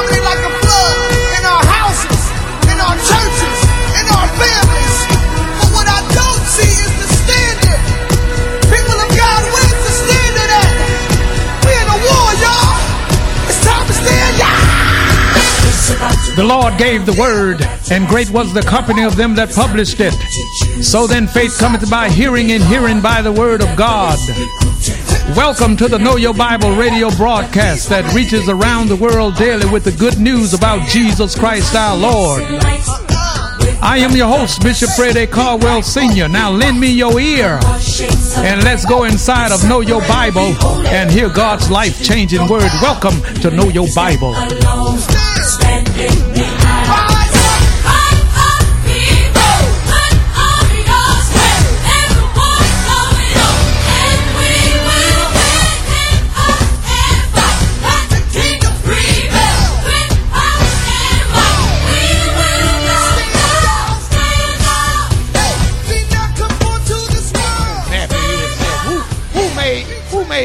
poverty like a flood in our houses, in our churches, in our families. But what I don't see is the standard. People of God, where's the standard at? We in a war, y'all. It's time to stand. The Lord gave the word, and great was the company of them that published it. So then faith cometh by hearing, and hearing by the word of God. Welcome to the Know Your Bible radio broadcast that reaches around the world daily with the good news about Jesus Christ our Lord. I am your host, Bishop Freddie Caldwell Sr. Now lend me your ear and let's go inside of Know Your Bible and hear God's life changing word. Welcome to Know Your Bible.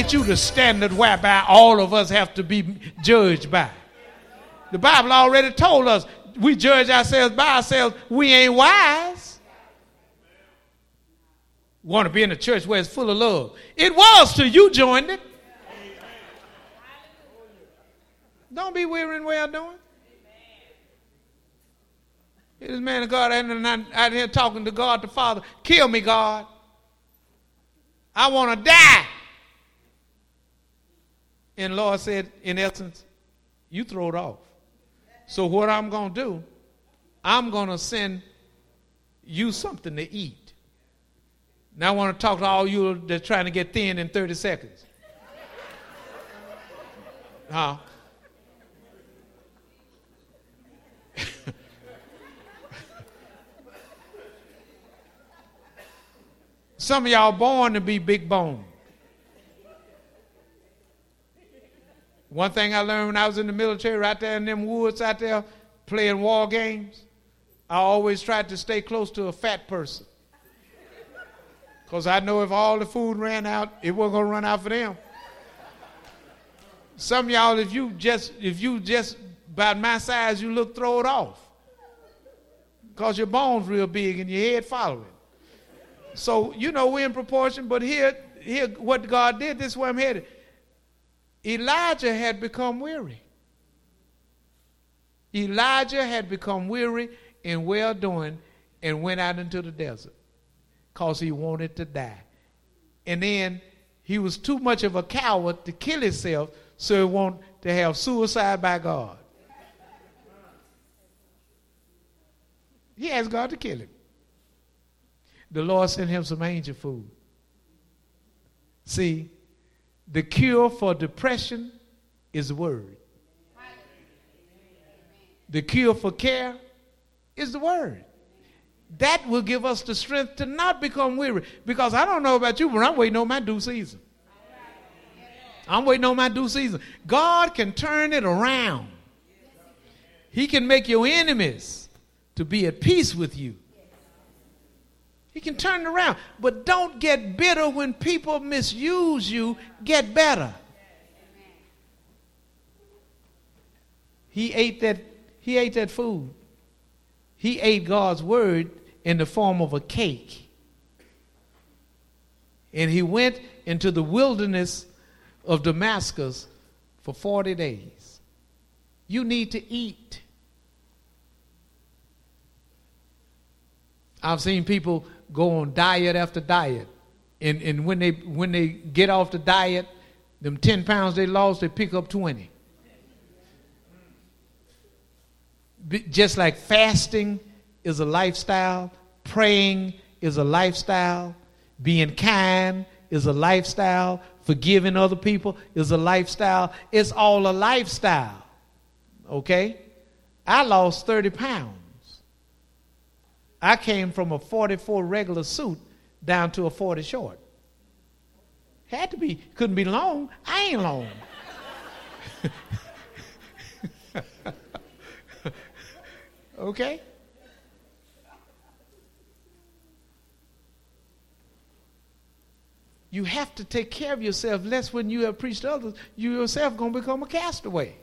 Made you the standard whereby all of us have to be judged by. The Bible already told us we judge ourselves by ourselves. We ain't wise. Want to be in a church where it's full of love. It was till you joined it. Don't be weary in well doing. This man of God out here talking to God the Father. Kill me, God. I want to die. And Lord said, in essence, you throw it off. So what I'm going to do, I'm going to send you something to eat. Now I want to talk to all you that's trying to get thin in 30 seconds. Huh? Some of y'all born to be big bone. One thing I learned when I was in the military, right there in them woods out there playing war games, I always tried to stay close to a fat person. Because I know if all the food ran out, it wasn't going to run out for them. Some y'all, if you just if you just about my size, you look throw it off. Because your bones real big and your head following. So, you know, we're in proportion, but here, here what God did, this is where I'm headed. Elijah had become weary. Elijah had become weary in well doing and went out into the desert because he wanted to die. And then he was too much of a coward to kill himself, so he wanted to have suicide by God. He asked God to kill him. The Lord sent him some angel food. See, the cure for depression is the word. The cure for care is the word. That will give us the strength to not become weary. Because I don't know about you, but I'm waiting on my due season. I'm waiting on my due season. God can turn it around. He can make your enemies to be at peace with you. He can turn it around. But don't get bitter when people misuse you. Get better. He ate that, he ate that food. He ate God's word in the form of a cake. And he went into the wilderness of Damascus for 40 days. You need to eat. I've seen people go on diet after diet. And, and when, they, when they get off the diet, them 10 pounds they lost, they pick up 20. Just like fasting is a lifestyle, praying is a lifestyle, being kind is a lifestyle, forgiving other people is a lifestyle. It's all a lifestyle. Okay? I lost 30 pounds. I came from a 44 regular suit down to a 40 short. Had to be, couldn't be long. I ain't long. okay? You have to take care of yourself, lest when you have preached others, you yourself going to become a castaway.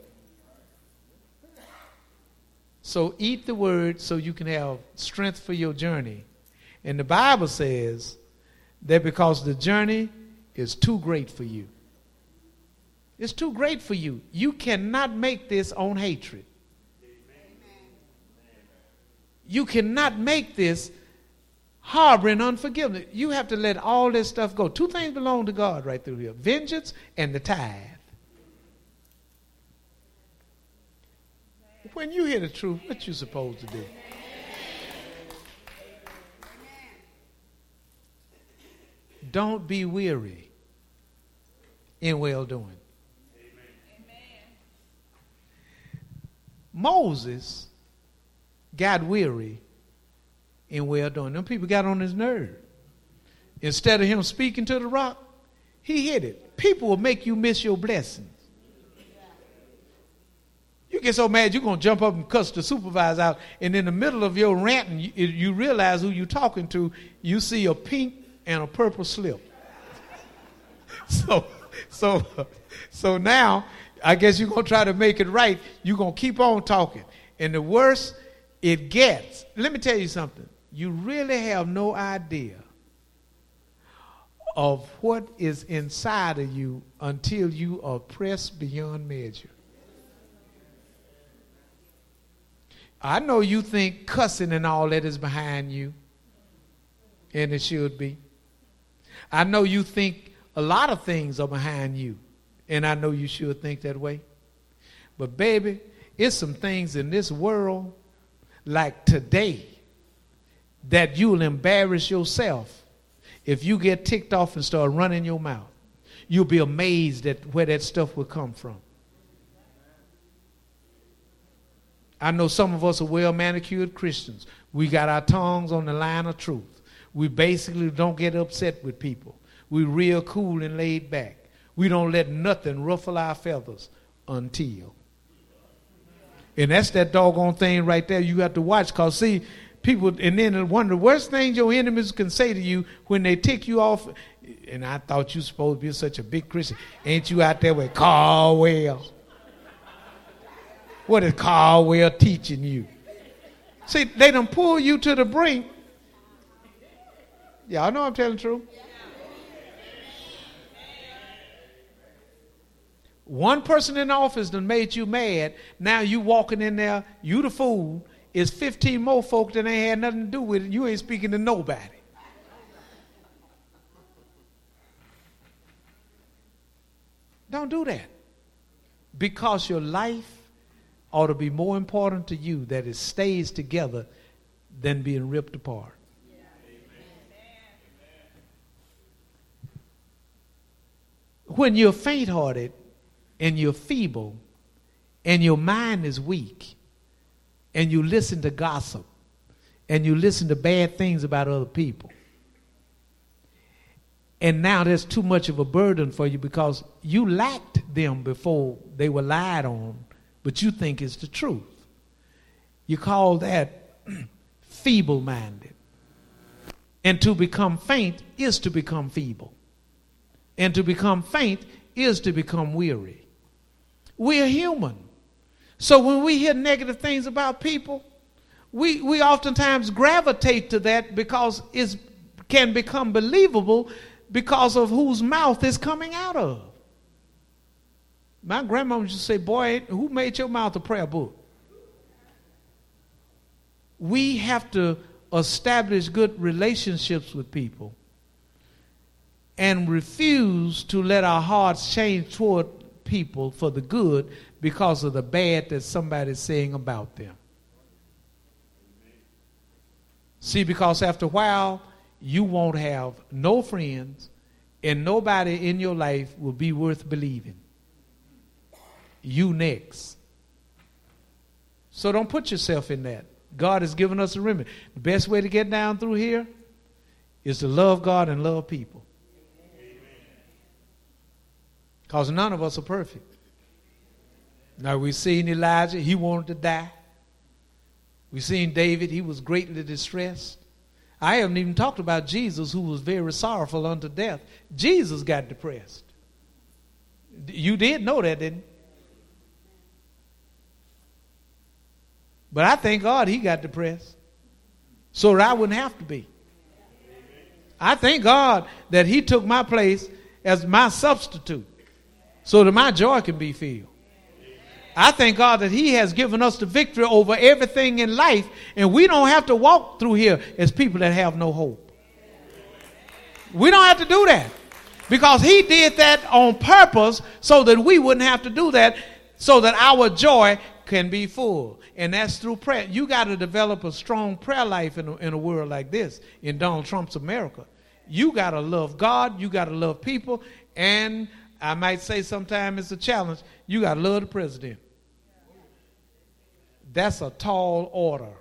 So eat the word so you can have strength for your journey. And the Bible says that because the journey is too great for you. It's too great for you. You cannot make this on hatred. You cannot make this harboring unforgiveness. You have to let all this stuff go. Two things belong to God right through here vengeance and the tithe. When you hear the truth, what you supposed to do? Don't be weary in well doing. Moses got weary in well doing. Them people got on his nerve. Instead of him speaking to the rock, he hit it. People will make you miss your blessings. Get so mad you're going to jump up and cuss the supervisor out, and in the middle of your ranting, you, you realize who you're talking to. You see a pink and a purple slip. so, so, so now, I guess you're going to try to make it right. You're going to keep on talking. And the worse it gets, let me tell you something. You really have no idea of what is inside of you until you are pressed beyond measure. I know you think cussing and all that is behind you, and it should be. I know you think a lot of things are behind you, and I know you should think that way. But, baby, it's some things in this world, like today, that you'll embarrass yourself if you get ticked off and start running your mouth. You'll be amazed at where that stuff will come from. I know some of us are well manicured Christians. We got our tongues on the line of truth. We basically don't get upset with people. We're real cool and laid back. We don't let nothing ruffle our feathers until. And that's that doggone thing right there you have to watch. Because, see, people, and then one of the worst things your enemies can say to you when they tick you off, and I thought you supposed to be such a big Christian. Ain't you out there with Caldwell? What is Caldwell teaching you? See, they done pull you to the brink Y'all know I'm telling the truth. One person in the office that made you mad. Now you walking in there, you the fool. Is 15 more folk that ain't had nothing to do with it. You ain't speaking to nobody. Don't do that. Because your life ought to be more important to you that it stays together than being ripped apart. when you're faint hearted and you're feeble and your mind is weak and you listen to gossip and you listen to bad things about other people, and now there's too much of a burden for you because you lacked them before they were lied on, but you think it's the truth. You call that feeble minded. And to become faint is to become feeble. And to become faint is to become weary. We are human. So when we hear negative things about people, we, we oftentimes gravitate to that because it can become believable because of whose mouth is coming out of. My grandma used to say, Boy, who made your mouth a prayer book? We have to establish good relationships with people and refuse to let our hearts change toward people for the good because of the bad that somebody's saying about them. See, because after a while, you won't have no friends, and nobody in your life will be worth believing. You next. So don't put yourself in that. God has given us a remedy. The best way to get down through here is to love God and love people. Because none of us are perfect. Now we've seen Elijah, he wanted to die. We've seen David, he was greatly distressed. I haven't even talked about Jesus, who was very sorrowful unto death. Jesus got depressed. You did know that, didn't you? But I thank God he got depressed so that I wouldn't have to be. I thank God that he took my place as my substitute so that my joy can be filled. I thank God that He has given us the victory over everything in life, and we don't have to walk through here as people that have no hope. We don't have to do that because He did that on purpose so that we wouldn't have to do that, so that our joy can be full. And that's through prayer. You got to develop a strong prayer life in a, in a world like this, in Donald Trump's America. You got to love God, you got to love people, and I might say sometimes it's a challenge. You got to love the president. That's a tall order.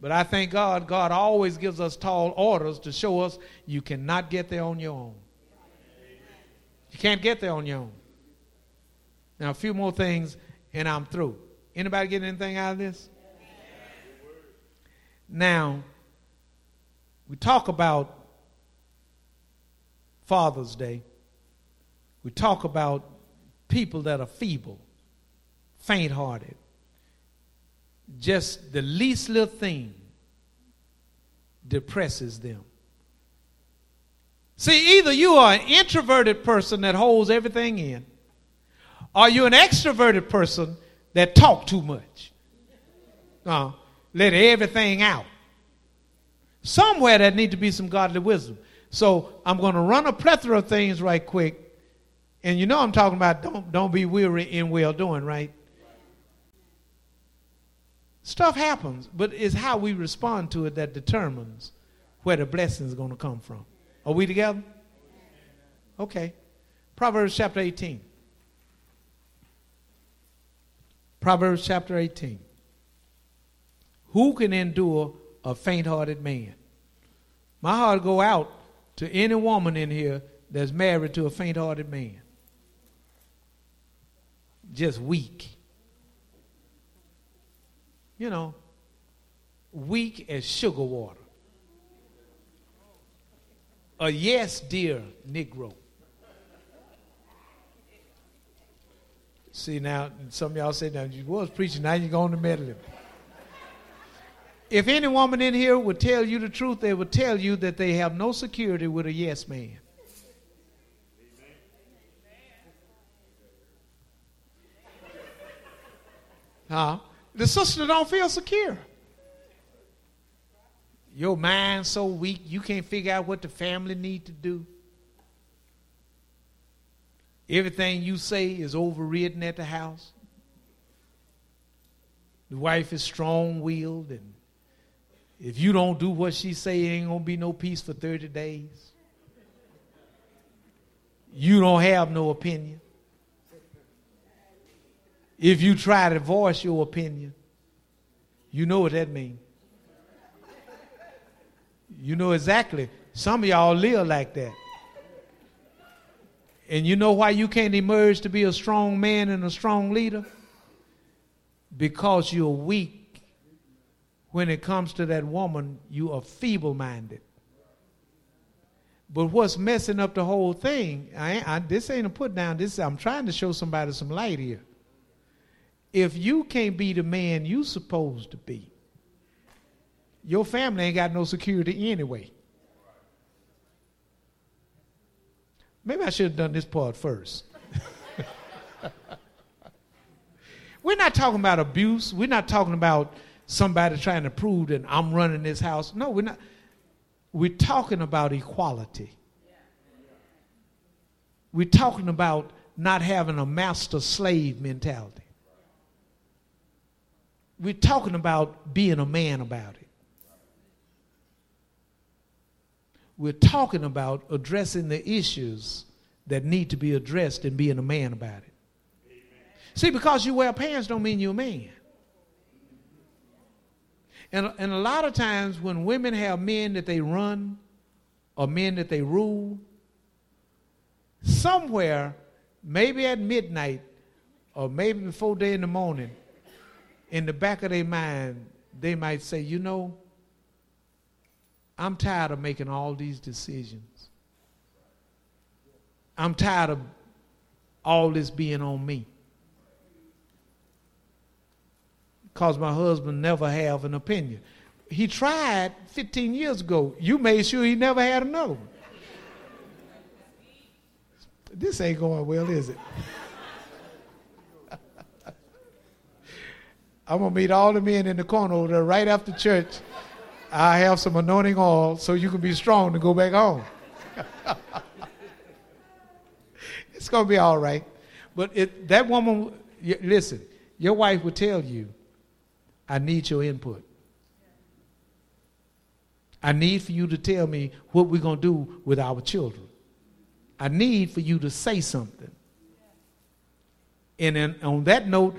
But I thank God, God always gives us tall orders to show us you cannot get there on your own. You can't get there on your own. Now, a few more things, and I'm through. Anybody get anything out of this? Now, we talk about Father's Day. We talk about people that are feeble faint hearted. Just the least little thing depresses them. See, either you are an introverted person that holds everything in, or you're an extroverted person that talk too much. Uh, let everything out. Somewhere there need to be some godly wisdom. So I'm going to run a plethora of things right quick. And you know I'm talking about don't, don't be weary in well doing, right? Stuff happens, but it's how we respond to it that determines where the blessing is going to come from. Are we together? Okay. Proverbs chapter 18. Proverbs chapter 18. Who can endure a faint hearted man? My heart go out to any woman in here that's married to a faint hearted man. Just weak you know, weak as sugar water. A yes, dear Negro. See now, some of y'all say now you was preaching, now you're going to meddling. If any woman in here would tell you the truth, they would tell you that they have no security with a yes man. Huh? The sister don't feel secure. Your mind's so weak, you can't figure out what the family need to do. Everything you say is overridden at the house. The wife is strong-willed, and if you don't do what she say, ain't gonna be no peace for 30 days. You don't have no opinion. If you try to voice your opinion, you know what that means. You know exactly. Some of y'all live like that. And you know why you can't emerge to be a strong man and a strong leader? Because you're weak. When it comes to that woman, you are feeble minded. But what's messing up the whole thing, I, I, this ain't a put down, this I'm trying to show somebody some light here if you can't be the man you're supposed to be, your family ain't got no security anyway. Maybe I should have done this part first. We're not talking about abuse. We're not talking about somebody trying to prove that I'm running this house. No, we're not. We're talking about equality. We're talking about not having a master slave mentality. We're talking about being a man about it. We're talking about addressing the issues that need to be addressed and being a man about it. Amen. See, because you wear pants don't mean you're a man. And, and a lot of times when women have men that they run or men that they rule, somewhere, maybe at midnight or maybe before day in the morning, in the back of their mind, they might say, you know, I'm tired of making all these decisions. I'm tired of all this being on me. Because my husband never have an opinion. He tried 15 years ago. You made sure he never had another one. This ain't going well, is it? I'm gonna meet all the men in the corner over there right after church. I have some anointing oil so you can be strong to go back home. it's going to be all right. But it, that woman, listen, your wife will tell you, I need your input. I need for you to tell me what we're going to do with our children. I need for you to say something. And then on that note,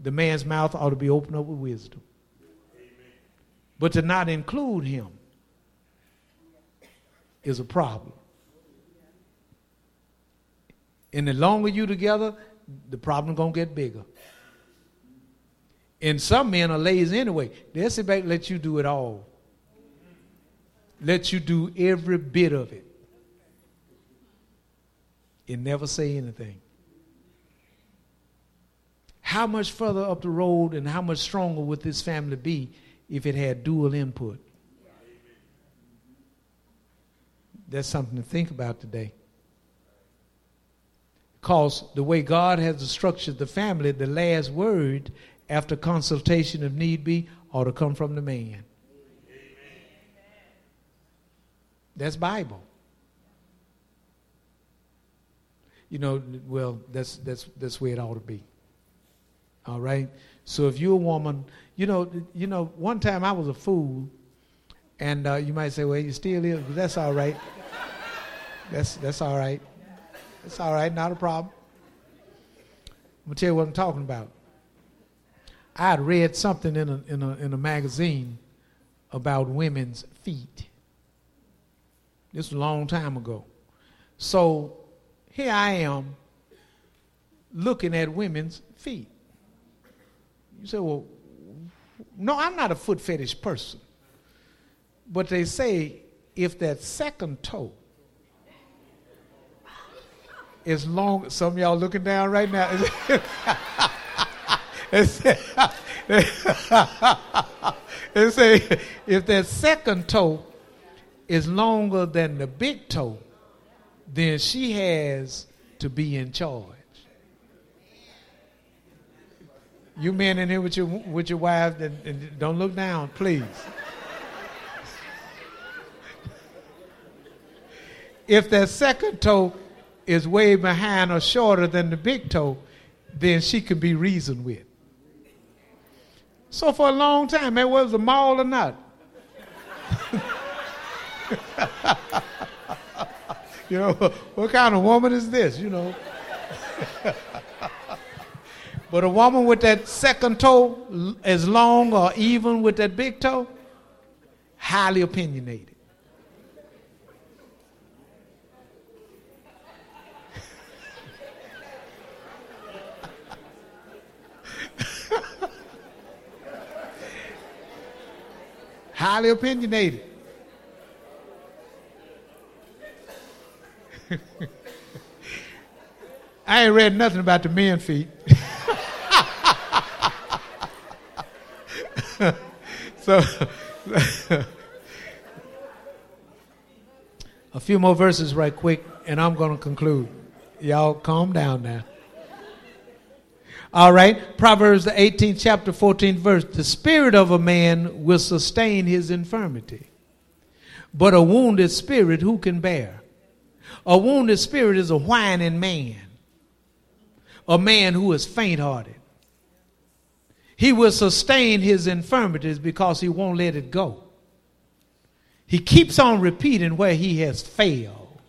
the man's mouth ought to be opened up with wisdom. But to not include him is a problem. And the longer you together, the problem gonna get bigger. And some men are lazy anyway. They'll sit back let you do it all. Let you do every bit of it. And never say anything. How much further up the road and how much stronger would this family be if it had dual input? That's something to think about today. Because the way God has structured the family, the last word after consultation, if need be, ought to come from the man. That's Bible. You know, well, that's that's that's where it ought to be. All right. So if you're a woman, you know, you know, one time I was a fool, and uh, you might say, well, you still is, but that's all right. That's that's all right. That's all right. Not a problem. I'm gonna tell you what I'm talking about. I had read something in a in a in a magazine about women's feet. This was a long time ago. So here I am looking at women's feet. You say, well, no, I'm not a foot fetish person. But they say if that second toe is long, some of y'all looking down right now. they say, if that second toe is longer than the big toe, then she has to be in charge. You men in here with your with your and don't look down, please. if that second toe is way behind or shorter than the big toe, then she can be reasoned with. So for a long time, man, was a mall or not? you know, what kind of woman is this, you know? but a woman with that second toe as long or even with that big toe, highly opinionated. highly opinionated. I ain't read nothing about the men feet. so, a few more verses right quick, and I'm going to conclude. Y'all calm down now. All right, Proverbs the 18th chapter 14th verse. The spirit of a man will sustain his infirmity, but a wounded spirit who can bear? A wounded spirit is a whining man, a man who is faint hearted. He will sustain his infirmities because he won't let it go. He keeps on repeating where he has failed.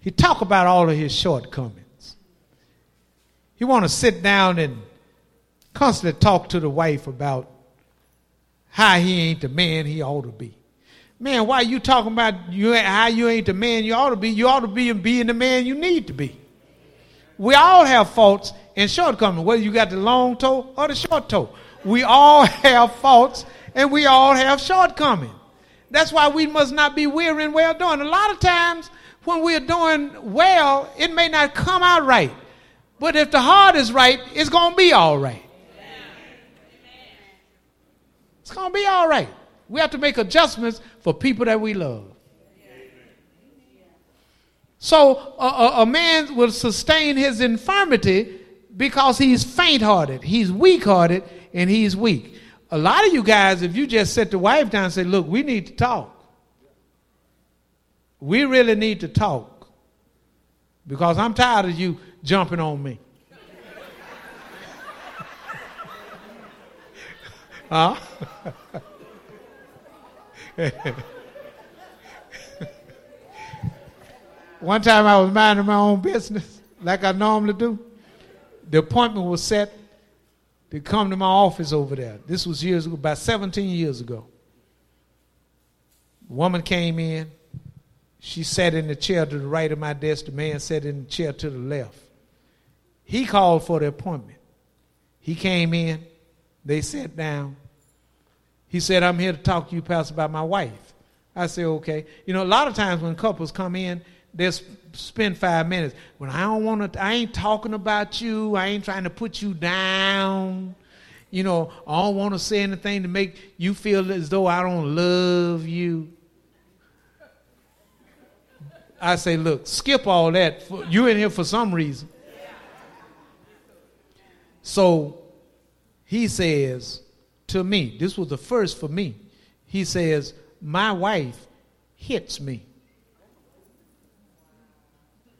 He talk about all of his shortcomings. He want to sit down and constantly talk to the wife about how he ain't the man he ought to be. Man, why you talking about you how you ain't the man you ought to be? You ought to be and being the man you need to be. We all have faults and shortcomings, whether you got the long toe or the short toe. We all have faults and we all have shortcomings. That's why we must not be weary in well doing. A lot of times when we're doing well, it may not come out right. But if the heart is right, it's going to be all right. It's going to be all right. We have to make adjustments for people that we love. So a, a, a man will sustain his infirmity because he's faint hearted, he's weak hearted, and he's weak. A lot of you guys, if you just sit the wife down and say, Look, we need to talk. We really need to talk because I'm tired of you jumping on me. huh? One time I was minding my own business like I normally do. The appointment was set to come to my office over there. This was years ago, about 17 years ago. woman came in. She sat in the chair to the right of my desk. The man sat in the chair to the left. He called for the appointment. He came in. They sat down. He said, I'm here to talk to you, Pastor, about my wife. I said, okay. You know, a lot of times when couples come in, they'll spend five minutes. When I don't want to, I ain't talking about you. I ain't trying to put you down. You know, I don't want to say anything to make you feel as though I don't love you. I say, look, skip all that. You're in here for some reason. So he says to me, this was the first for me. He says, My wife hits me.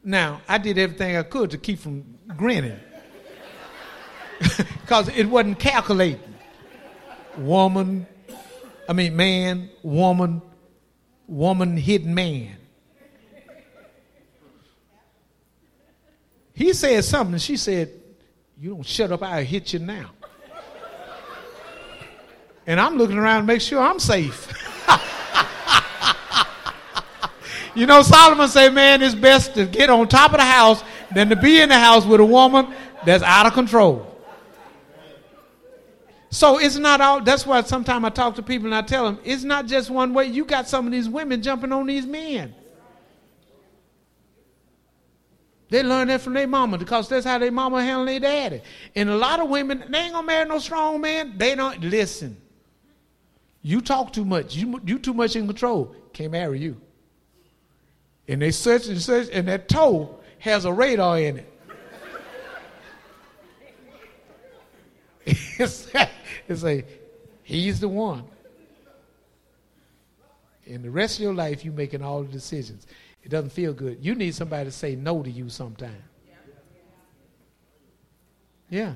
Now, I did everything I could to keep from grinning because it wasn't calculating. Woman, I mean, man, woman, woman hit man. He said something, and she said, You don't shut up, I'll hit you now. and I'm looking around to make sure I'm safe. you know, Solomon said, Man, it's best to get on top of the house than to be in the house with a woman that's out of control. So it's not all, that's why sometimes I talk to people and I tell them, it's not just one way. You got some of these women jumping on these men. They learn that from their mama because that's how their mama handle their daddy. And a lot of women, they ain't gonna marry no strong man. They don't listen. You talk too much. You you too much in control. Can't marry you. And they search and search, and that toe has a radar in it. it's, a he's the one. In the rest of your life, you're making all the decisions. It doesn't feel good. You need somebody to say no to you sometime. Yeah,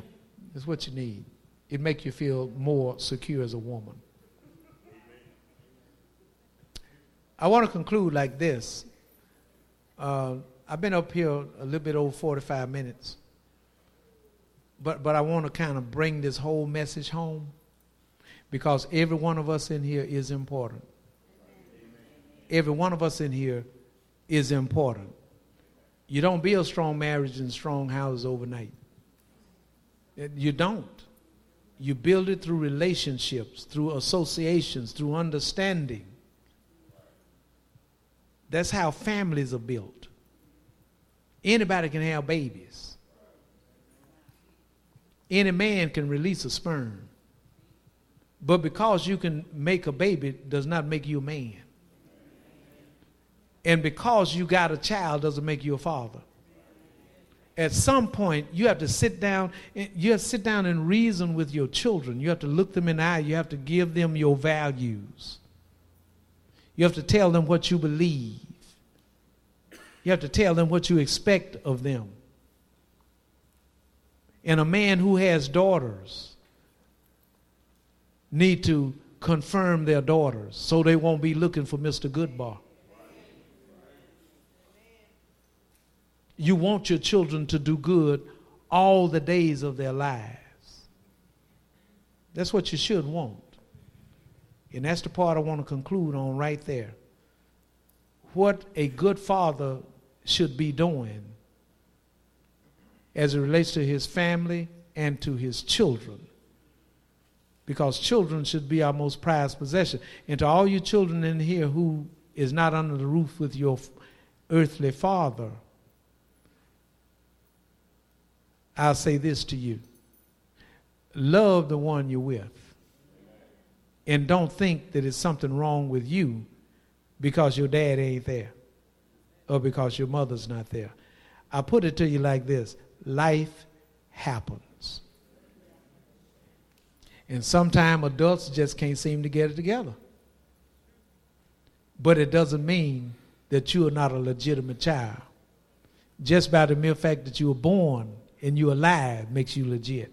that's what you need. It makes you feel more secure as a woman. I want to conclude like this. Uh, I've been up here a little bit over 45 minutes, but but I want to kind of bring this whole message home because every one of us in here is important. Every one of us in here is important. You don't build strong marriages and strong houses overnight. You don't. You build it through relationships, through associations, through understanding. That's how families are built. Anybody can have babies. Any man can release a sperm. But because you can make a baby does not make you a man. And because you got a child doesn't make you a father. At some point, you have to sit down. You have to sit down and reason with your children. You have to look them in the eye. You have to give them your values. You have to tell them what you believe. You have to tell them what you expect of them. And a man who has daughters need to confirm their daughters so they won't be looking for Mr. Goodbar. You want your children to do good all the days of their lives. That's what you should want. And that's the part I want to conclude on right there. What a good father should be doing as it relates to his family and to his children. Because children should be our most prized possession. And to all you children in here who is not under the roof with your earthly father, I'll say this to you love the one you're with. And don't think that it's something wrong with you because your dad ain't there or because your mother's not there. I put it to you like this life happens. And sometimes adults just can't seem to get it together. But it doesn't mean that you are not a legitimate child. Just by the mere fact that you were born and you're alive makes you legit.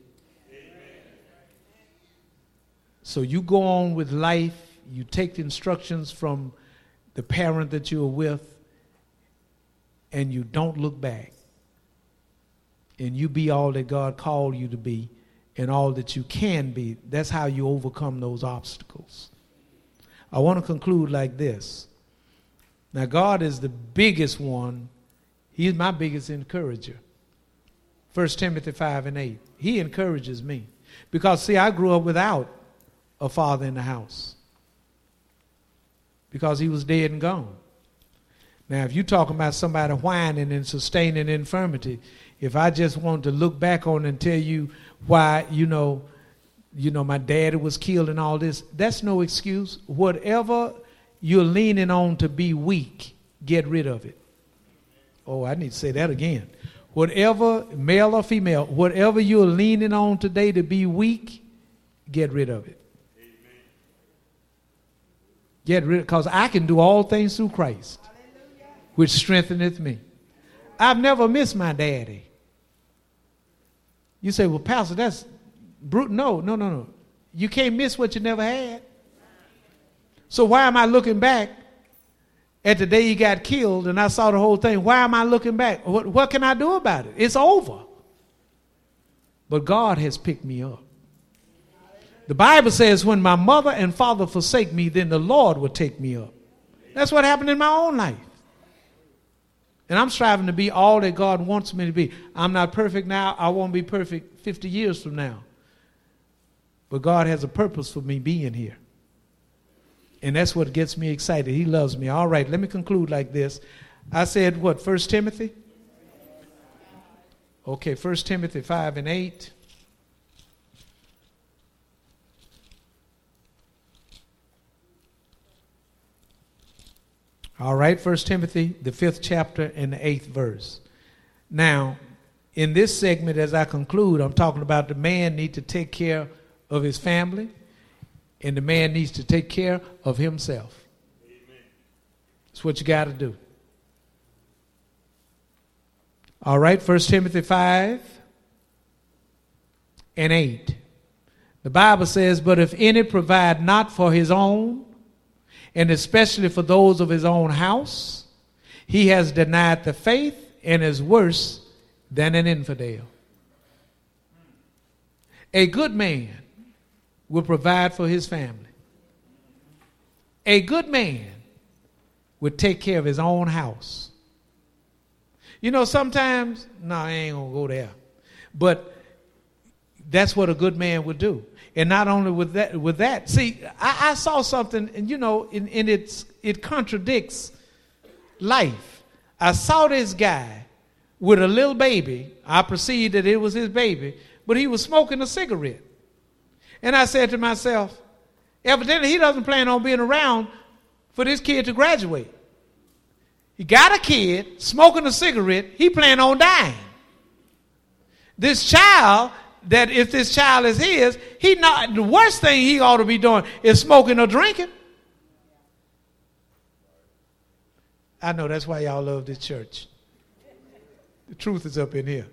So you go on with life, you take the instructions from the parent that you are with, and you don't look back. And you be all that God called you to be and all that you can be. That's how you overcome those obstacles. I want to conclude like this. Now, God is the biggest one. He's my biggest encourager. 1 Timothy 5 and 8. He encourages me. Because, see, I grew up without a father in the house. Because he was dead and gone. Now, if you're talking about somebody whining and sustaining infirmity, if I just want to look back on and tell you why, you know, you know, my daddy was killed and all this, that's no excuse. Whatever you're leaning on to be weak, get rid of it. Oh, I need to say that again. Whatever, male or female, whatever you're leaning on today to be weak, get rid of it. Get rid because I can do all things through Christ which strengtheneth me. I've never missed my daddy. You say, well, Pastor, that's brute. No, no, no, no. You can't miss what you never had. So why am I looking back at the day he got killed and I saw the whole thing? Why am I looking back? What, what can I do about it? It's over. But God has picked me up. The Bible says, when my mother and father forsake me, then the Lord will take me up. That's what happened in my own life. And I'm striving to be all that God wants me to be. I'm not perfect now. I won't be perfect 50 years from now. But God has a purpose for me being here. And that's what gets me excited. He loves me. All right, let me conclude like this. I said what, First Timothy? Okay, First Timothy 5 and 8. All right, First Timothy, the fifth chapter and the eighth verse. Now, in this segment, as I conclude, I'm talking about the man need to take care of his family, and the man needs to take care of himself. Amen. That's what you got to do. All right, First Timothy 5 and 8. The Bible says, But if any provide not for his own, and especially for those of his own house, he has denied the faith and is worse than an infidel. A good man will provide for his family. A good man would take care of his own house. You know, sometimes, no, I ain't gonna go there. But that's what a good man would do. And not only with that, with that, see, I, I saw something, and you know, and, and it's, it contradicts life. I saw this guy with a little baby. I perceived that it was his baby, but he was smoking a cigarette. And I said to myself, evidently he doesn't plan on being around for this kid to graduate. He got a kid smoking a cigarette, he plan on dying. This child that if this child is his, he not the worst thing he ought to be doing is smoking or drinking. I know that's why y'all love this church. The truth is up in here.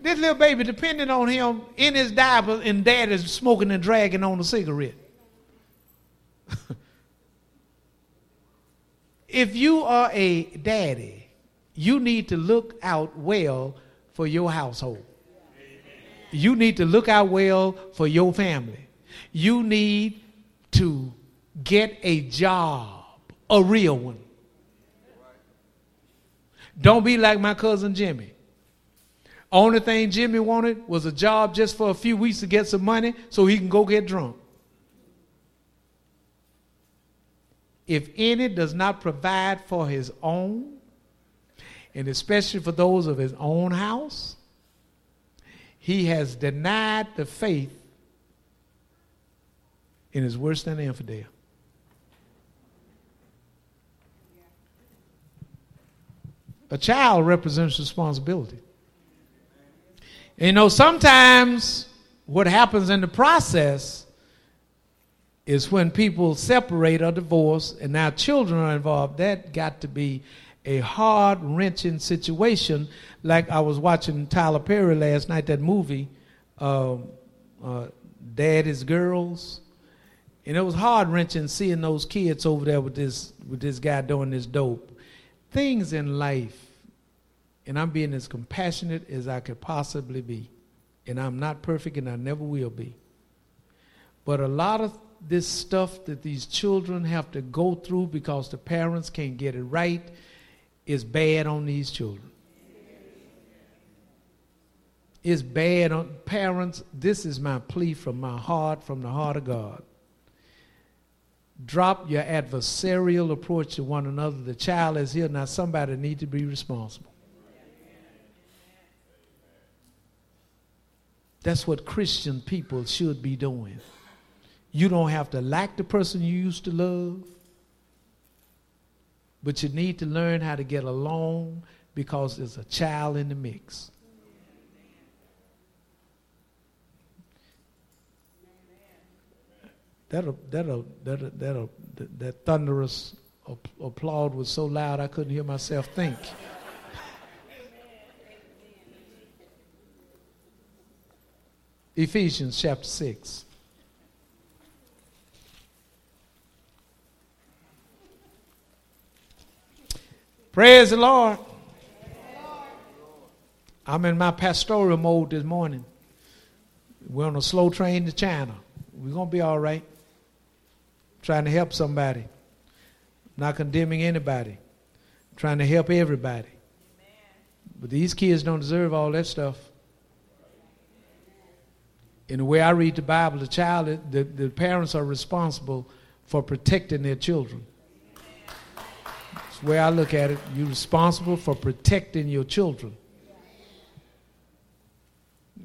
This little baby depending on him in his diaper, and dad is smoking and dragging on a cigarette. if you are a daddy, you need to look out well for your household. You need to look out well for your family. You need to get a job, a real one. Don't be like my cousin Jimmy. Only thing Jimmy wanted was a job just for a few weeks to get some money so he can go get drunk. If any does not provide for his own, and especially for those of his own house, he has denied the faith and is worse than an infidel. A child represents responsibility. You know, sometimes what happens in the process is when people separate or divorce and now children are involved, that got to be a hard wrenching situation. Like I was watching Tyler Perry last night, that movie, uh, uh, Daddy's Girls. And it was hard wrenching seeing those kids over there with this with this guy doing this dope. Things in life, and I'm being as compassionate as I could possibly be. And I'm not perfect and I never will be. But a lot of this stuff that these children have to go through because the parents can't get it right is bad on these children. It's bad on parents. This is my plea from my heart, from the heart of God. Drop your adversarial approach to one another. The child is here now. Somebody needs to be responsible. That's what Christian people should be doing. You don't have to like the person you used to love, but you need to learn how to get along because there's a child in the mix. That'll, that'll, that'll, that'll, that, thunderous applaud was so loud I couldn't hear myself think. Ephesians chapter 6. Praise the Lord. I'm in my pastoral mode this morning. We're on a slow train to China. We're going to be all right. Trying to help somebody. Not condemning anybody. Trying to help everybody. But these kids don't deserve all that stuff. In the way I read the Bible, the child, the, the parents are responsible for protecting their children. Way I look at it. You're responsible for protecting your children.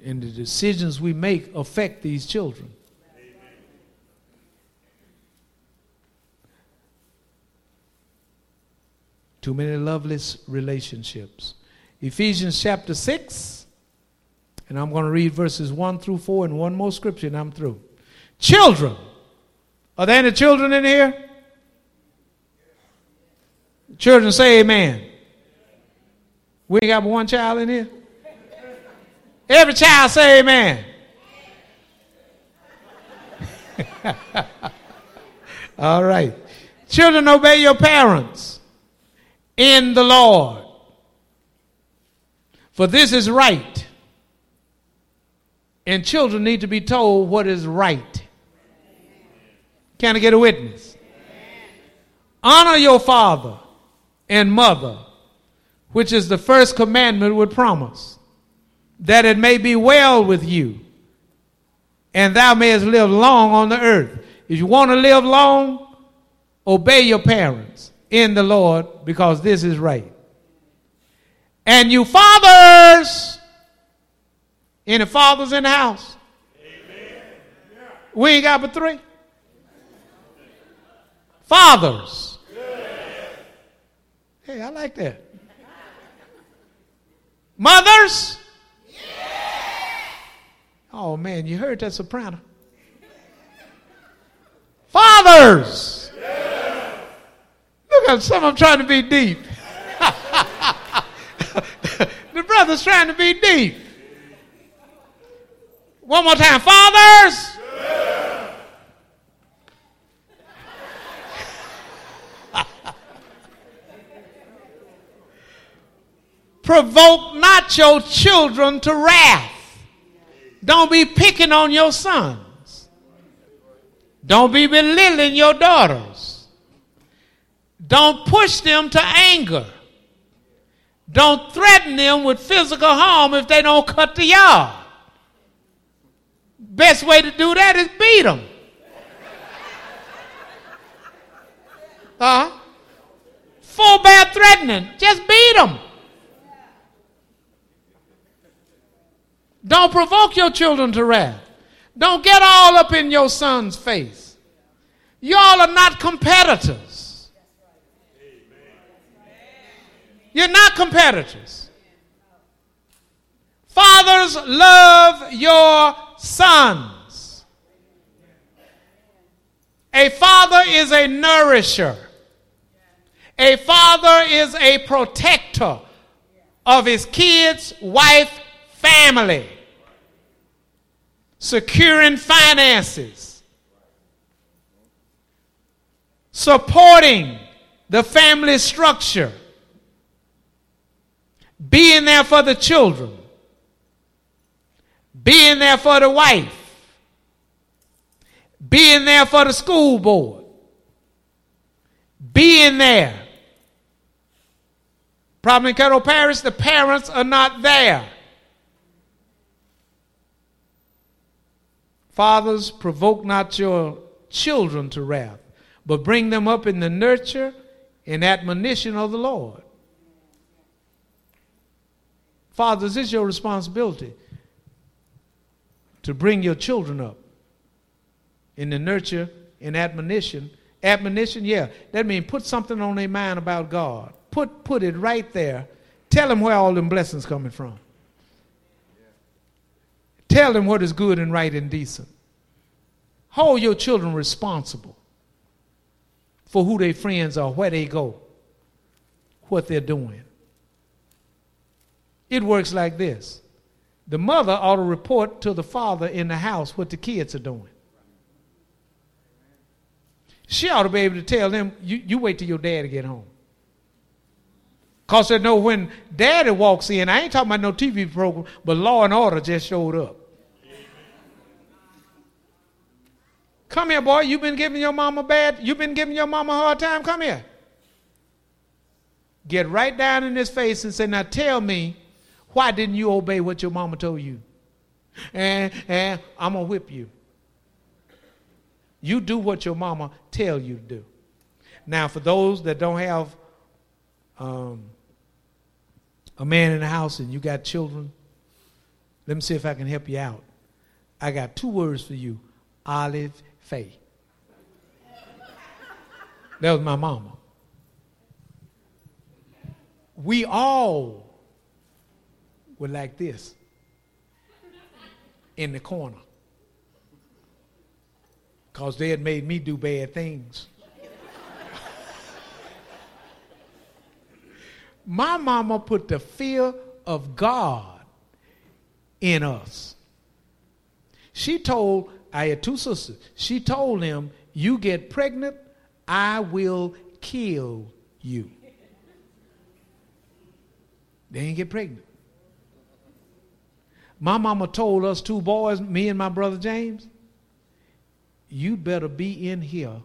And the decisions we make affect these children. Too many loveless relationships. Ephesians chapter 6 and I'm going to read verses 1 through 4 and one more scripture, and I'm through. Children. Are there any children in here? Children say amen. We ain't got one child in here? Every child say amen. All right. Children, obey your parents in the Lord. For this is right. And children need to be told what is right. Can I get a witness? Honor your father and mother, which is the first commandment with promise, that it may be well with you, and thou mayest live long on the earth. If you want to live long, obey your parents in the Lord, because this is right. And you fathers, any fathers in the house? Amen. We ain't got but three. Fathers. Hey, I like that. Mothers? Oh man, you heard that soprano. Fathers! Look at some of them trying to be deep. the brother's trying to be deep. One more time. Fathers. Provoke not your children to wrath. Don't be picking on your sons. Don't be belittling your daughters. Don't push them to anger. Don't threaten them with physical harm if they don't cut the yard. Best way to do that is beat them. Uh huh. Full bad threatening. Just beat them. Don't provoke your children to wrath. Don't get all up in your son's face. Y'all are not competitors. You're not competitors. Fathers, love your sons. A father is a nourisher. A father is a protector of his kids, wife, family, securing finances, supporting the family structure, being there for the children, being there for the wife, being there for the school board, being there Problem in Caddo Parish, the parents are not there. Fathers, provoke not your children to wrath, but bring them up in the nurture and admonition of the Lord. Fathers, it's your responsibility to bring your children up in the nurture and admonition. Admonition, yeah, that means put something on their mind about God put, put it right there. Tell them where all them blessings coming from. Tell them what is good and right and decent. Hold your children responsible for who their friends are, where they go, what they're doing. It works like this the mother ought to report to the father in the house what the kids are doing. She ought to be able to tell them, you, you wait till your dad get home. Because they know when daddy walks in, I ain't talking about no TV program, but Law and Order just showed up. Come here, boy. You've been giving your mama bad. You've been giving your mama a hard time. Come here. Get right down in his face and say, Now tell me, why didn't you obey what your mama told you? And, and I'm going to whip you. You do what your mama tell you to do. Now, for those that don't have um, a man in the house and you got children, let me see if I can help you out. I got two words for you Olive Faye. That was my mama. We all were like this in the corner because they had made me do bad things. my mama put the fear of God in us. She told, I had two sisters, she told them, You get pregnant, I will kill you. They didn't get pregnant. My mama told us two boys, me and my brother James, you better be in here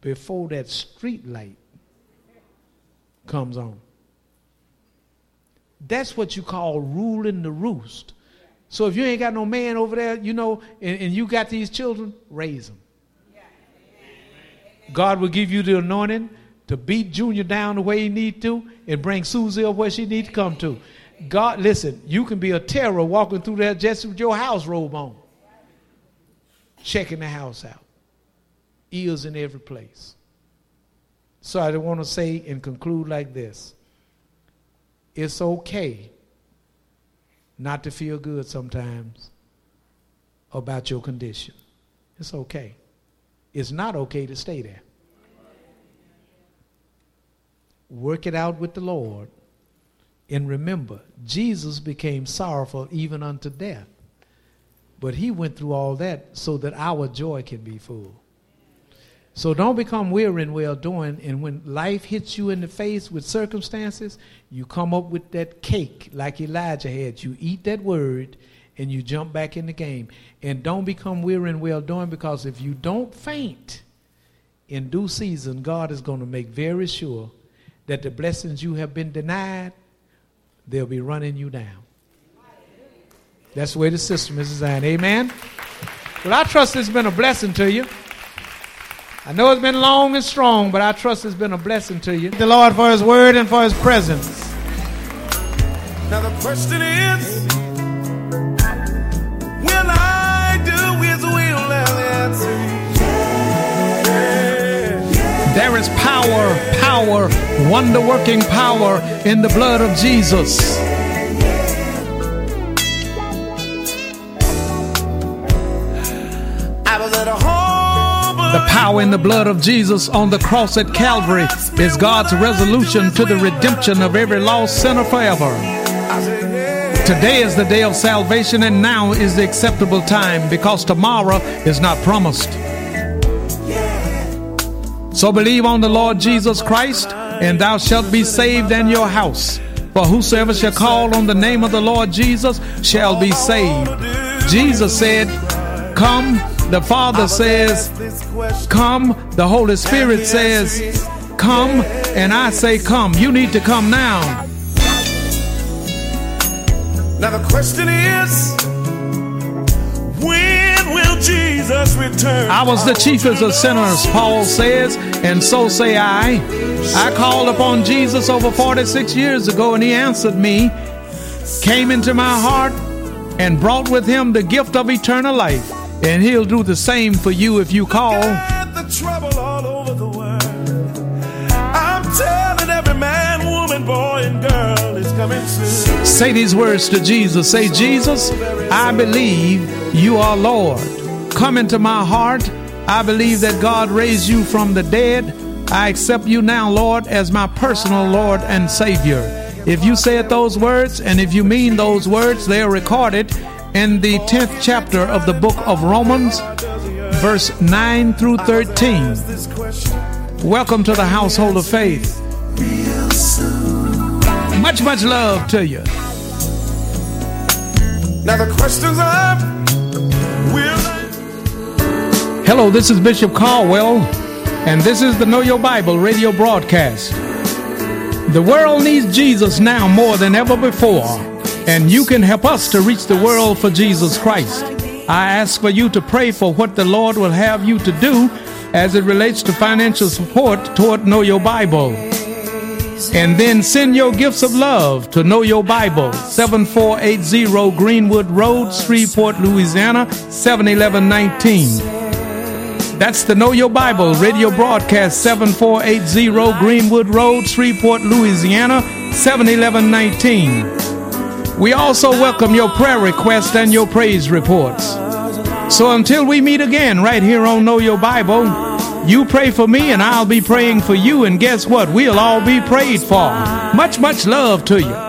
before that street light comes on. That's what you call ruling the roost. So if you ain't got no man over there, you know, and, and you got these children, raise them. God will give you the anointing to beat Junior down the way he need to and bring Susie up where she need to come to. God, listen, you can be a terror walking through there just with your house robe on, checking the house out, ears in every place. So I want to say and conclude like this it's okay not to feel good sometimes about your condition. It's okay. It's not okay to stay there. Work it out with the Lord. And remember, Jesus became sorrowful even unto death. But he went through all that so that our joy can be full. So don't become weary in well doing. And when life hits you in the face with circumstances, you come up with that cake like Elijah had. You eat that word and you jump back in the game. And don't become weary in well doing because if you don't faint in due season, God is going to make very sure that the blessings you have been denied, they'll be running you down. That's the way the system is designed. Amen. Well, I trust it's been a blessing to you. I know it's been long and strong, but I trust it's been a blessing to you. The Lord for His word and for His presence. Now the question is, will I do His will? answer There is power, power, wonder working power in the blood of Jesus. The power in the blood of Jesus on the cross at Calvary is God's resolution to the redemption of every lost sinner forever. Today is the day of salvation, and now is the acceptable time because tomorrow is not promised. So believe on the Lord Jesus Christ, and thou shalt be saved and your house. For whosoever shall call on the name of the Lord Jesus shall be saved. Jesus said, Come. The Father says, Come. The Holy Spirit says, Come. And I say, Come. You need to come now. Now the question is, when will Jesus return? I was the chiefest of sinners, Paul says, and so say I. I called upon Jesus over 46 years ago, and he answered me, came into my heart, and brought with him the gift of eternal life. And he'll do the same for you if you call. Got the trouble all over the world. I'm telling every man, woman, boy, and girl is coming soon. Say these words to Jesus. Say, Jesus, I believe you are Lord. Come into my heart. I believe that God raised you from the dead. I accept you now, Lord, as my personal Lord and Savior. If you said those words and if you mean those words, they are recorded in the 10th chapter of the book of Romans, verse 9 through 13. Welcome to the household of faith. Much, much love to you. Now the questions are. Hello, this is Bishop Caldwell, and this is the Know Your Bible radio broadcast. The world needs Jesus now more than ever before, and you can help us to reach the world for Jesus Christ. I ask for you to pray for what the Lord will have you to do as it relates to financial support toward Know Your Bible. And then send your gifts of love to Know Your Bible, 7480 Greenwood Road, Shreveport, Louisiana, 71119. That's the Know Your Bible radio broadcast, 7480 Greenwood Road, Shreveport, Louisiana, 71119. We also welcome your prayer requests and your praise reports. So until we meet again right here on Know Your Bible, you pray for me and I'll be praying for you. And guess what? We'll all be prayed for. Much, much love to you.